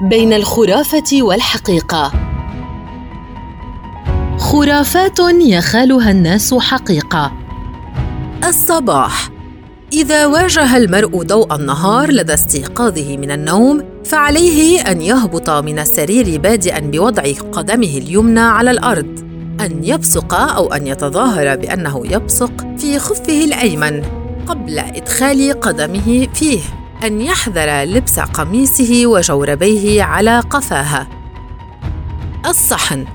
بين الخرافة والحقيقة. خرافات يخالها الناس حقيقة. الصباح. إذا واجه المرء ضوء النهار لدى استيقاظه من النوم فعليه أن يهبط من السرير بادئا بوضع قدمه اليمنى على الأرض. أن يبصق أو أن يتظاهر بأنه يبصق في خفه الأيمن قبل إدخال قدمه فيه. أن يحذر لبس قميصه وجوربيه على قفاها الصحن.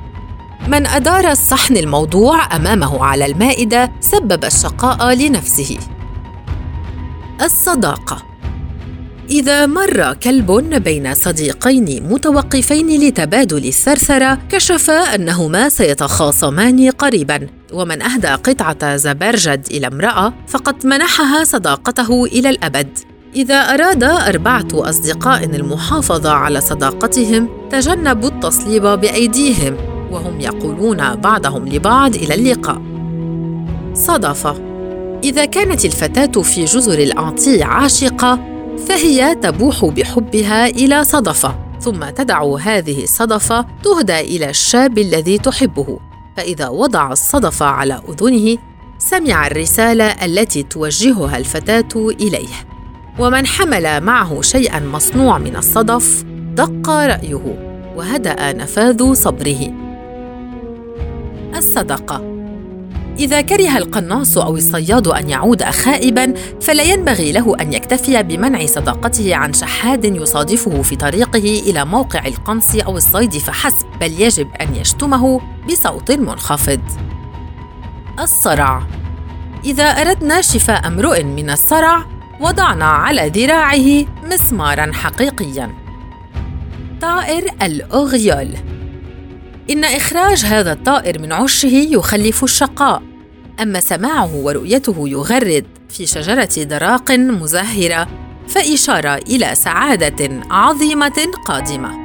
من أدار الصحن الموضوع أمامه على المائدة سبب الشقاء لنفسه. الصداقة. إذا مر كلب بين صديقين متوقفين لتبادل الثرثرة كشف أنهما سيتخاصمان قريبا. ومن أهدى قطعة زبرجد إلى امرأة فقد منحها صداقته إلى الأبد. إذا أراد أربعة أصدقاء المحافظة على صداقتهم تجنبوا التصليب بأيديهم وهم يقولون بعضهم لبعض إلى اللقاء. صدفة إذا كانت الفتاة في جزر الأنطي عاشقة فهي تبوح بحبها إلى صدفه ثم تدع هذه الصدفه تهدى إلى الشاب الذي تحبه. فإذا وضع الصدفه على أذنه سمع الرسالة التي توجهها الفتاة إليه. ومن حمل معه شيئا مصنوع من الصدف دق رأيه وهدأ نفاذ صبره. الصدقة. إذا كره القناص أو الصياد أن يعود خائبا فلا ينبغي له أن يكتفي بمنع صداقته عن شحاد يصادفه في طريقه إلى موقع القنص أو الصيد فحسب بل يجب أن يشتمه بصوت منخفض. الصرع. إذا أردنا شفاء امرؤ من الصرع وضعنا على ذراعه مسمارا حقيقيا طائر الأغيول إن إخراج هذا الطائر من عشه يخلف الشقاء، أما سماعه ورؤيته يغرد في شجرة دراق مزهرة فإشارة إلى سعادة عظيمة قادمة.